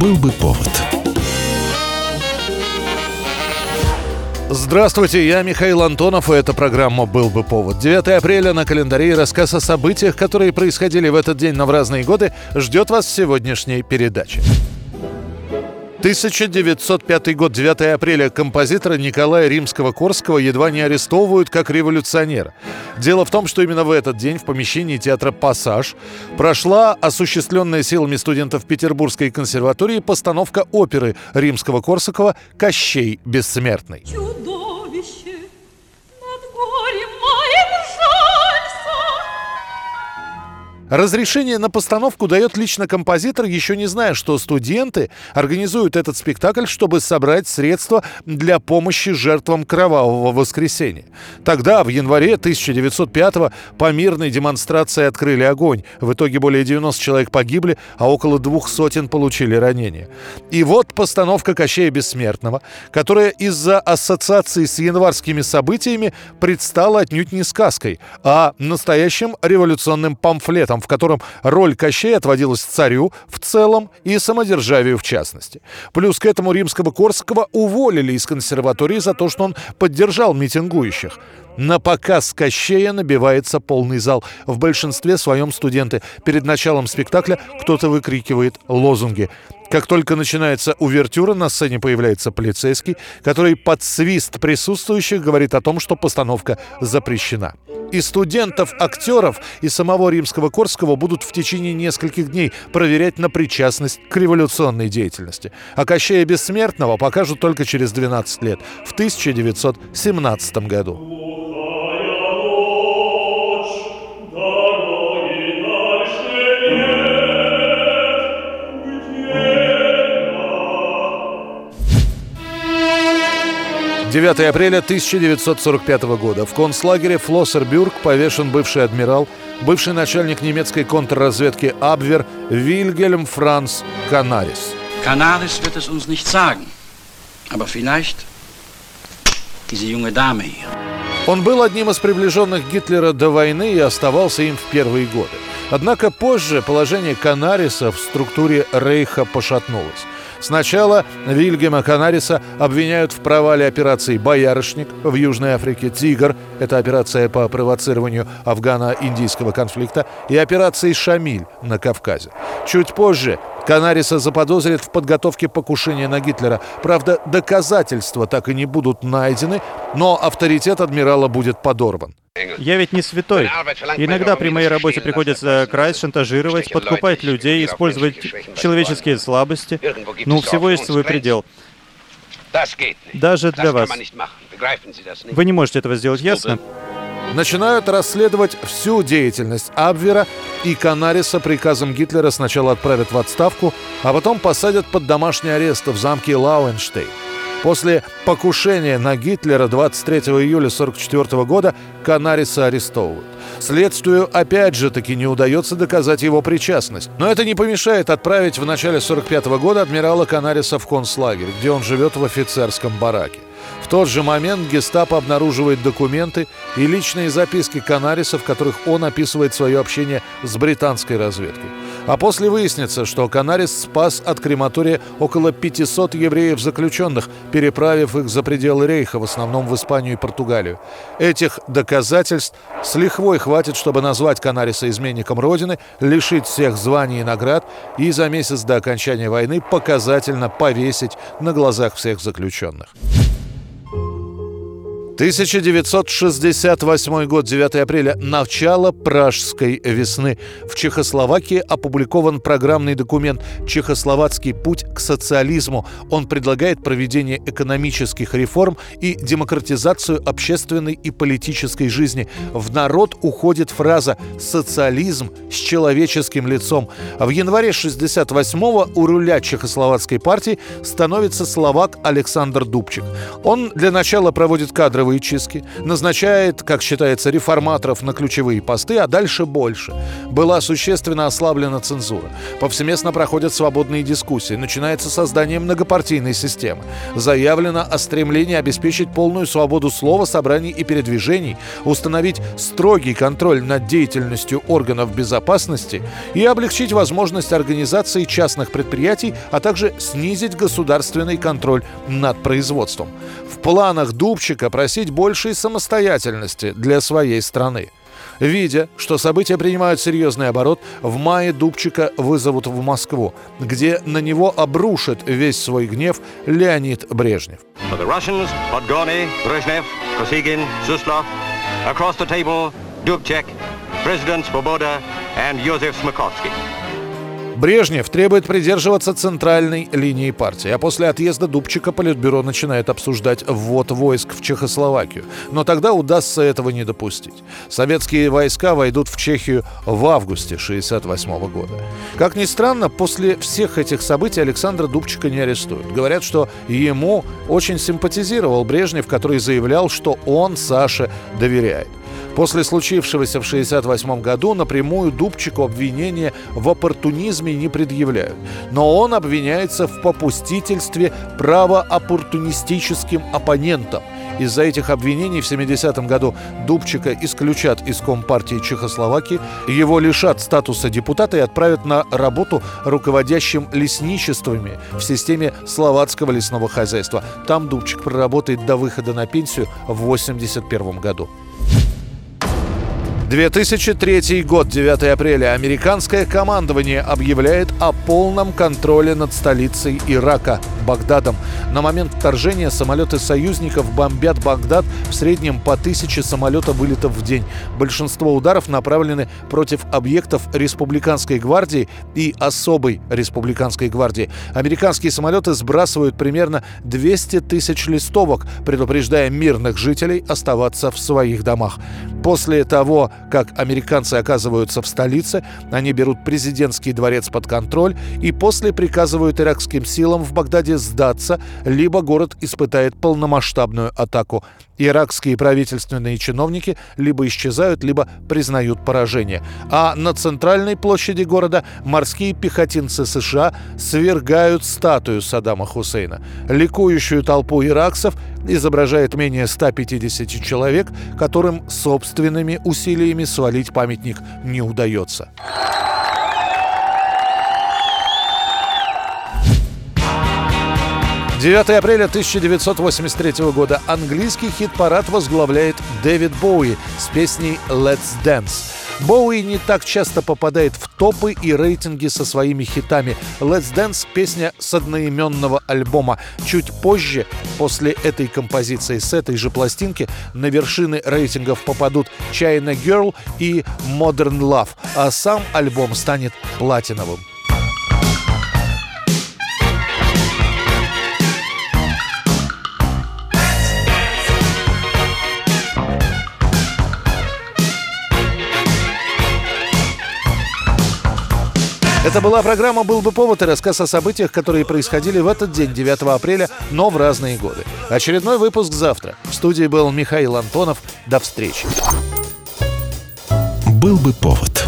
Был бы повод. Здравствуйте, я Михаил Антонов, и эта программа «Был бы повод». 9 апреля на календаре и рассказ о событиях, которые происходили в этот день, но в разные годы, ждет вас в сегодняшней передаче. 1905 год, 9 апреля, композитора Николая Римского-Корского едва не арестовывают как революционера. Дело в том, что именно в этот день в помещении театра «Пассаж» прошла осуществленная силами студентов Петербургской консерватории постановка оперы Римского-Корсакова «Кощей бессмертный». Разрешение на постановку дает лично композитор, еще не зная, что студенты организуют этот спектакль, чтобы собрать средства для помощи жертвам Кровавого воскресенья. Тогда, в январе 1905-го, по мирной демонстрации открыли огонь. В итоге более 90 человек погибли, а около двух сотен получили ранения. И вот постановка Кощея Бессмертного, которая из-за ассоциации с январскими событиями предстала отнюдь не сказкой, а настоящим революционным памфлетом, в котором роль Кощея отводилась царю в целом и самодержавию в частности. Плюс к этому римского Корсакова уволили из консерватории за то, что он поддержал митингующих. На показ Кощея набивается полный зал. В большинстве своем студенты. Перед началом спектакля кто-то выкрикивает лозунги. Как только начинается увертюра, на сцене появляется полицейский, который под свист присутствующих говорит о том, что постановка запрещена. И студентов, актеров и самого римского Корского будут в течение нескольких дней проверять на причастность к революционной деятельности. А Кощея Бессмертного покажут только через 12 лет, в 1917 году. 9 апреля 1945 года. В концлагере Флоссербюрг повешен бывший адмирал, бывший начальник немецкой контрразведки Абвер Вильгельм Франц Канарис. Canaris wird es uns nicht sagen. Aber vielleicht diese junge Dame hier. Он был одним из приближенных Гитлера до войны и оставался им в первые годы. Однако позже положение Канариса в структуре Рейха пошатнулось. Сначала Вильгема Канариса обвиняют в провале операции «Боярышник» в Южной Африке, «Тигр» — это операция по провоцированию афгано-индийского конфликта, и операции «Шамиль» на Кавказе. Чуть позже Канариса заподозрят в подготовке покушения на Гитлера. Правда, доказательства так и не будут найдены, но авторитет адмирала будет подорван. Я ведь не святой. Иногда при моей работе приходится красть, шантажировать, подкупать людей, использовать человеческие слабости. Ну, у всего есть свой предел. Даже для вас. Вы не можете этого сделать, ясно? Начинают расследовать всю деятельность Абвера, и Канариса приказом Гитлера сначала отправят в отставку, а потом посадят под домашний арест в замке Лауенштейн. После покушения на Гитлера 23 июля 1944 года Канариса арестовывают. Следствию опять же таки не удается доказать его причастность. Но это не помешает отправить в начале 1945 года адмирала Канариса в концлагерь, где он живет в офицерском бараке. В тот же момент гестапо обнаруживает документы и личные записки Канариса, в которых он описывает свое общение с британской разведкой. А после выяснится, что Канарис спас от крематория около 500 евреев-заключенных, переправив их за пределы Рейха, в основном в Испанию и Португалию. Этих доказательств с лихвой хватит, чтобы назвать Канариса изменником Родины, лишить всех званий и наград и за месяц до окончания войны показательно повесить на глазах всех заключенных. 1968 год, 9 апреля. Начало Пражской весны. В Чехословакии опубликован программный документ «Чехословацкий путь к социализму». Он предлагает проведение экономических реформ и демократизацию общественной и политической жизни. В народ уходит фраза «социализм с человеческим лицом». В январе 68-го у руля Чехословацкой партии становится словак Александр Дубчик. Он для начала проводит кадры чистки, назначает, как считается, реформаторов на ключевые посты, а дальше больше. Была существенно ослаблена цензура. Повсеместно проходят свободные дискуссии. Начинается создание многопартийной системы. Заявлено о стремлении обеспечить полную свободу слова, собраний и передвижений, установить строгий контроль над деятельностью органов безопасности и облегчить возможность организации частных предприятий, а также снизить государственный контроль над производством. В планах Дубчика просить большей самостоятельности для своей страны. Видя, что события принимают серьезный оборот, в мае Дубчика вызовут в Москву, где на него обрушит весь свой гнев Леонид Брежнев. Russians, Podgorny, Brezhnev, Kosygin, Suslov. Across. Брежнев требует придерживаться центральной линии партии, а после отъезда Дубчика Политбюро начинает обсуждать ввод войск в Чехословакию. Но тогда удастся этого не допустить. Советские войска войдут в Чехию в августе 1968 года. Как ни странно, после всех этих событий Александра Дубчика не арестуют. Говорят, что ему очень симпатизировал Брежнев, который заявлял, что он Саше доверяет. После случившегося в 1968 году напрямую Дубчику обвинения в оппортунизме не предъявляют. Но он обвиняется в попустительстве правооппортунистическим оппонентам. Из-за этих обвинений в 70-м году Дубчика исключат из Компартии Чехословакии, его лишат статуса депутата и отправят на работу руководящим лесничествами в системе словацкого лесного хозяйства. Там Дубчик проработает до выхода на пенсию в 81 году. 2003 год, 9 апреля. Американское командование объявляет о полном контроле над столицей Ирака, Багдадом. На момент вторжения самолеты союзников бомбят Багдад в среднем по тысяче самолетов вылетов в день. Большинство ударов направлены против объектов Республиканской гвардии и особой Республиканской гвардии. Американские самолеты сбрасывают примерно 200 тысяч листовок, предупреждая мирных жителей оставаться в своих домах. После того, как американцы оказываются в столице, они берут президентский дворец под контроль и после приказывают иракским силам в Багдаде сдаться, либо город испытает полномасштабную атаку. Иракские правительственные чиновники либо исчезают, либо признают поражение. А на центральной площади города морские пехотинцы США свергают статую Саддама Хусейна. Ликующую толпу иракцев изображает менее 150 человек, которым собственными усилиями свалить памятник не удается. 9 апреля 1983 года английский хит-парад возглавляет Дэвид Боуи с песней «Let's Dance». Боуи не так часто попадает в топы и рейтинги со своими хитами. «Let's Dance» — песня с одноименного альбома. Чуть позже, после этой композиции с этой же пластинки, на вершины рейтингов попадут «China Girl» и «Modern Love», а сам альбом станет платиновым. Это была программа «Был бы повод» и рассказ о событиях, которые происходили в этот день, 9 апреля, но в разные годы. Очередной выпуск завтра. В студии был Михаил Антонов. До встречи. «Был бы повод»